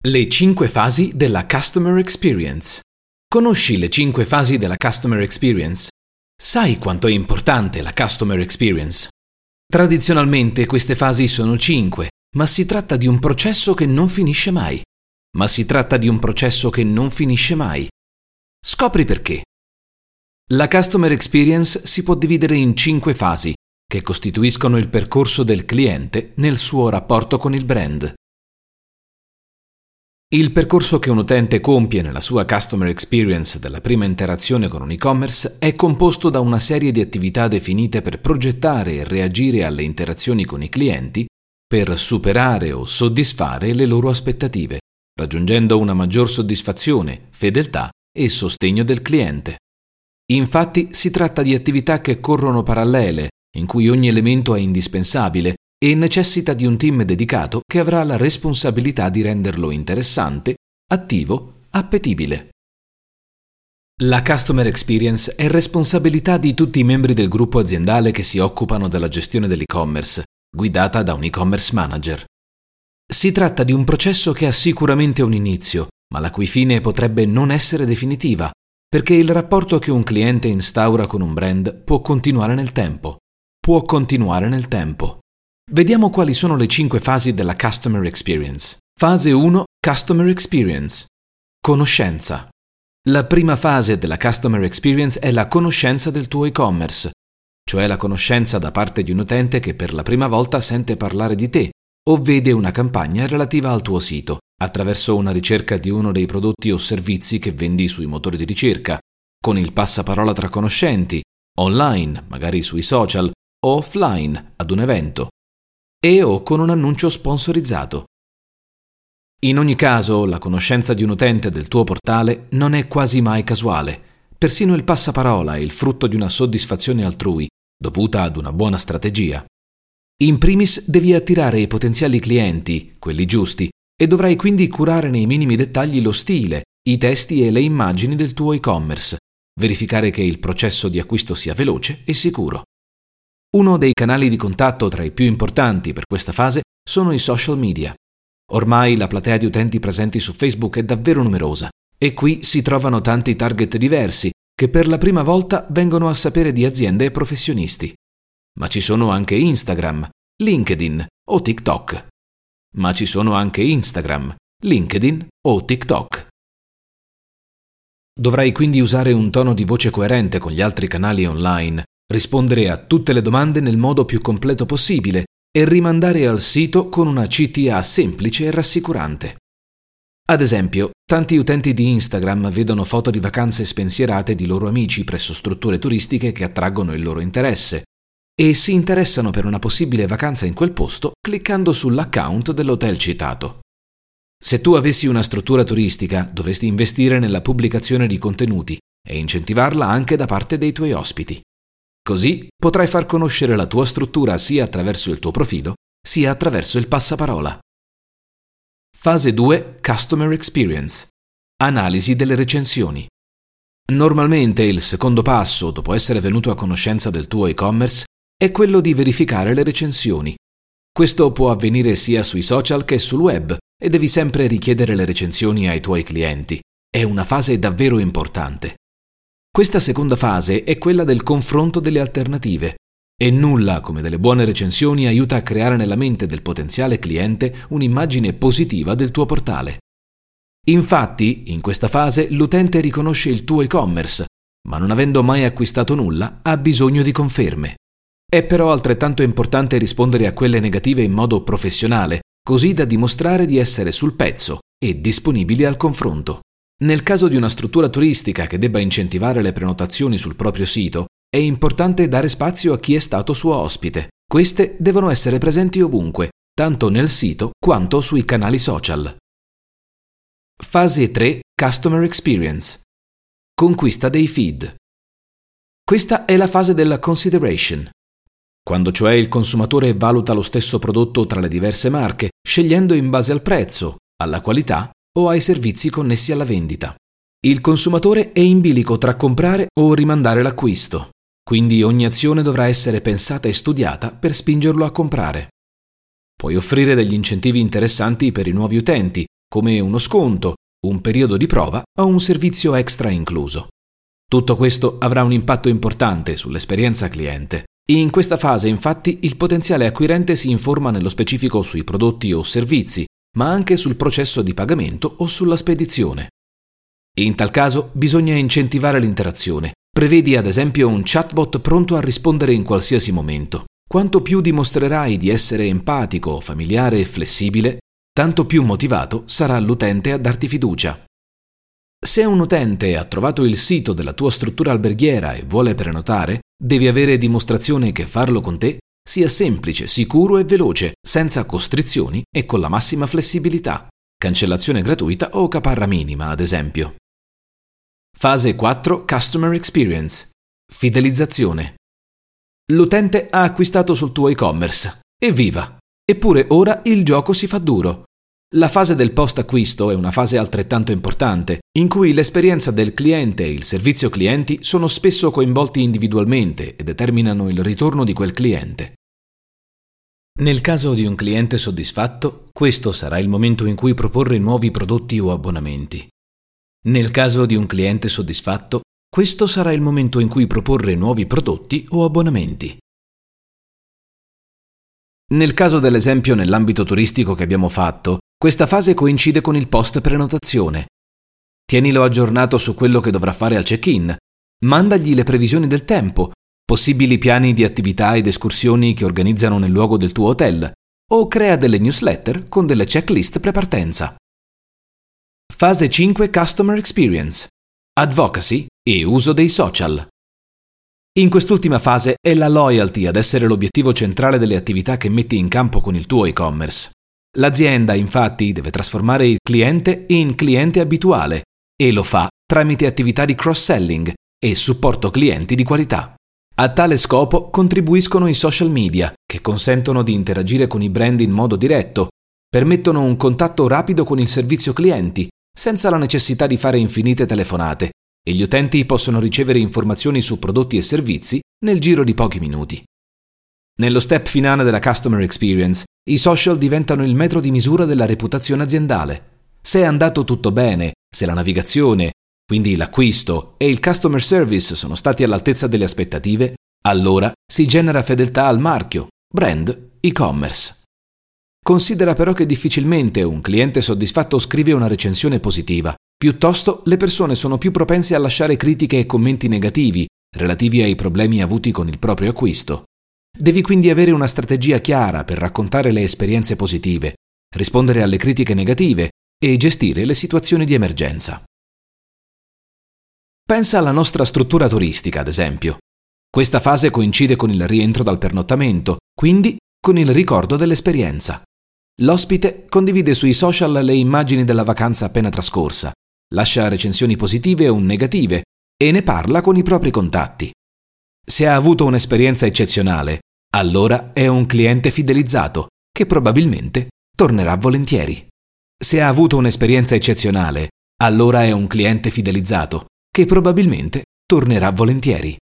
Le 5 fasi della Customer Experience. Conosci le 5 fasi della Customer Experience? Sai quanto è importante la Customer Experience? Tradizionalmente queste fasi sono 5, ma si tratta di un processo che non finisce mai. Ma si tratta di un processo che non finisce mai. Scopri perché. La Customer Experience si può dividere in 5 fasi, che costituiscono il percorso del cliente nel suo rapporto con il brand. Il percorso che un utente compie nella sua customer experience della prima interazione con un e-commerce è composto da una serie di attività definite per progettare e reagire alle interazioni con i clienti, per superare o soddisfare le loro aspettative, raggiungendo una maggior soddisfazione, fedeltà e sostegno del cliente. Infatti si tratta di attività che corrono parallele, in cui ogni elemento è indispensabile e necessita di un team dedicato che avrà la responsabilità di renderlo interessante, attivo, appetibile. La Customer Experience è responsabilità di tutti i membri del gruppo aziendale che si occupano della gestione dell'e-commerce, guidata da un e-commerce manager. Si tratta di un processo che ha sicuramente un inizio, ma la cui fine potrebbe non essere definitiva, perché il rapporto che un cliente instaura con un brand può continuare nel tempo. Può continuare nel tempo. Vediamo quali sono le cinque fasi della Customer Experience. Fase 1. Customer Experience. Conoscenza. La prima fase della Customer Experience è la conoscenza del tuo e-commerce, cioè la conoscenza da parte di un utente che per la prima volta sente parlare di te o vede una campagna relativa al tuo sito, attraverso una ricerca di uno dei prodotti o servizi che vendi sui motori di ricerca, con il passaparola tra conoscenti, online, magari sui social, o offline, ad un evento e o con un annuncio sponsorizzato. In ogni caso, la conoscenza di un utente del tuo portale non è quasi mai casuale. Persino il passaparola è il frutto di una soddisfazione altrui, dovuta ad una buona strategia. In primis devi attirare i potenziali clienti, quelli giusti, e dovrai quindi curare nei minimi dettagli lo stile, i testi e le immagini del tuo e-commerce, verificare che il processo di acquisto sia veloce e sicuro. Uno dei canali di contatto tra i più importanti per questa fase sono i social media. Ormai la platea di utenti presenti su Facebook è davvero numerosa e qui si trovano tanti target diversi che per la prima volta vengono a sapere di aziende e professionisti. Ma ci sono anche Instagram, LinkedIn o TikTok. Ma ci sono anche Instagram, LinkedIn o TikTok. Dovrai quindi usare un tono di voce coerente con gli altri canali online rispondere a tutte le domande nel modo più completo possibile e rimandare al sito con una CTA semplice e rassicurante. Ad esempio, tanti utenti di Instagram vedono foto di vacanze spensierate di loro amici presso strutture turistiche che attraggono il loro interesse e si interessano per una possibile vacanza in quel posto cliccando sull'account dell'hotel citato. Se tu avessi una struttura turistica, dovresti investire nella pubblicazione di contenuti e incentivarla anche da parte dei tuoi ospiti. Così potrai far conoscere la tua struttura sia attraverso il tuo profilo, sia attraverso il passaparola. Fase 2 Customer Experience. Analisi delle recensioni. Normalmente il secondo passo, dopo essere venuto a conoscenza del tuo e-commerce, è quello di verificare le recensioni. Questo può avvenire sia sui social che sul web e devi sempre richiedere le recensioni ai tuoi clienti. È una fase davvero importante. Questa seconda fase è quella del confronto delle alternative e nulla come delle buone recensioni aiuta a creare nella mente del potenziale cliente un'immagine positiva del tuo portale. Infatti, in questa fase l'utente riconosce il tuo e-commerce, ma non avendo mai acquistato nulla, ha bisogno di conferme. È però altrettanto importante rispondere a quelle negative in modo professionale, così da dimostrare di essere sul pezzo e disponibili al confronto. Nel caso di una struttura turistica che debba incentivare le prenotazioni sul proprio sito, è importante dare spazio a chi è stato suo ospite. Queste devono essere presenti ovunque, tanto nel sito quanto sui canali social. Fase 3 Customer Experience. Conquista dei feed. Questa è la fase della consideration, quando cioè il consumatore valuta lo stesso prodotto tra le diverse marche, scegliendo in base al prezzo, alla qualità o ai servizi connessi alla vendita. Il consumatore è in bilico tra comprare o rimandare l'acquisto, quindi ogni azione dovrà essere pensata e studiata per spingerlo a comprare. Puoi offrire degli incentivi interessanti per i nuovi utenti, come uno sconto, un periodo di prova o un servizio extra incluso. Tutto questo avrà un impatto importante sull'esperienza cliente. In questa fase, infatti, il potenziale acquirente si informa nello specifico sui prodotti o servizi, ma anche sul processo di pagamento o sulla spedizione. In tal caso bisogna incentivare l'interazione. Prevedi ad esempio un chatbot pronto a rispondere in qualsiasi momento. Quanto più dimostrerai di essere empatico, familiare e flessibile, tanto più motivato sarà l'utente a darti fiducia. Se un utente ha trovato il sito della tua struttura alberghiera e vuole prenotare, devi avere dimostrazione che farlo con te sia semplice, sicuro e veloce, senza costrizioni e con la massima flessibilità. Cancellazione gratuita o caparra minima, ad esempio. Fase 4 Customer Experience. Fidelizzazione. L'utente ha acquistato sul tuo e-commerce. Evviva! Eppure ora il gioco si fa duro. La fase del post acquisto è una fase altrettanto importante, in cui l'esperienza del cliente e il servizio clienti sono spesso coinvolti individualmente e determinano il ritorno di quel cliente. Nel caso di un cliente soddisfatto, questo sarà il momento in cui proporre nuovi prodotti o abbonamenti. Nel caso di un cliente soddisfatto, questo sarà il momento in cui proporre nuovi prodotti o abbonamenti. Nel caso dell'esempio nell'ambito turistico che abbiamo fatto, questa fase coincide con il post prenotazione. Tienilo aggiornato su quello che dovrà fare al check-in. Mandagli le previsioni del tempo, possibili piani di attività ed escursioni che organizzano nel luogo del tuo hotel, o crea delle newsletter con delle checklist prepartenza. Fase 5 Customer Experience. Advocacy e uso dei social. In quest'ultima fase è la loyalty ad essere l'obiettivo centrale delle attività che metti in campo con il tuo e-commerce. L'azienda infatti deve trasformare il cliente in cliente abituale e lo fa tramite attività di cross-selling e supporto clienti di qualità. A tale scopo contribuiscono i social media, che consentono di interagire con i brand in modo diretto, permettono un contatto rapido con il servizio clienti, senza la necessità di fare infinite telefonate, e gli utenti possono ricevere informazioni su prodotti e servizi nel giro di pochi minuti. Nello step finale della Customer Experience, i social diventano il metro di misura della reputazione aziendale. Se è andato tutto bene, se la navigazione, quindi l'acquisto e il customer service sono stati all'altezza delle aspettative, allora si genera fedeltà al marchio, brand, e-commerce. Considera però che difficilmente un cliente soddisfatto scrive una recensione positiva, piuttosto le persone sono più propense a lasciare critiche e commenti negativi relativi ai problemi avuti con il proprio acquisto. Devi quindi avere una strategia chiara per raccontare le esperienze positive, rispondere alle critiche negative e gestire le situazioni di emergenza. Pensa alla nostra struttura turistica, ad esempio. Questa fase coincide con il rientro dal pernottamento, quindi con il ricordo dell'esperienza. L'ospite condivide sui social le immagini della vacanza appena trascorsa, lascia recensioni positive o negative e ne parla con i propri contatti. Se ha avuto un'esperienza eccezionale, allora è un cliente fidelizzato che probabilmente tornerà volentieri. Se ha avuto un'esperienza eccezionale, allora è un cliente fidelizzato che probabilmente tornerà volentieri.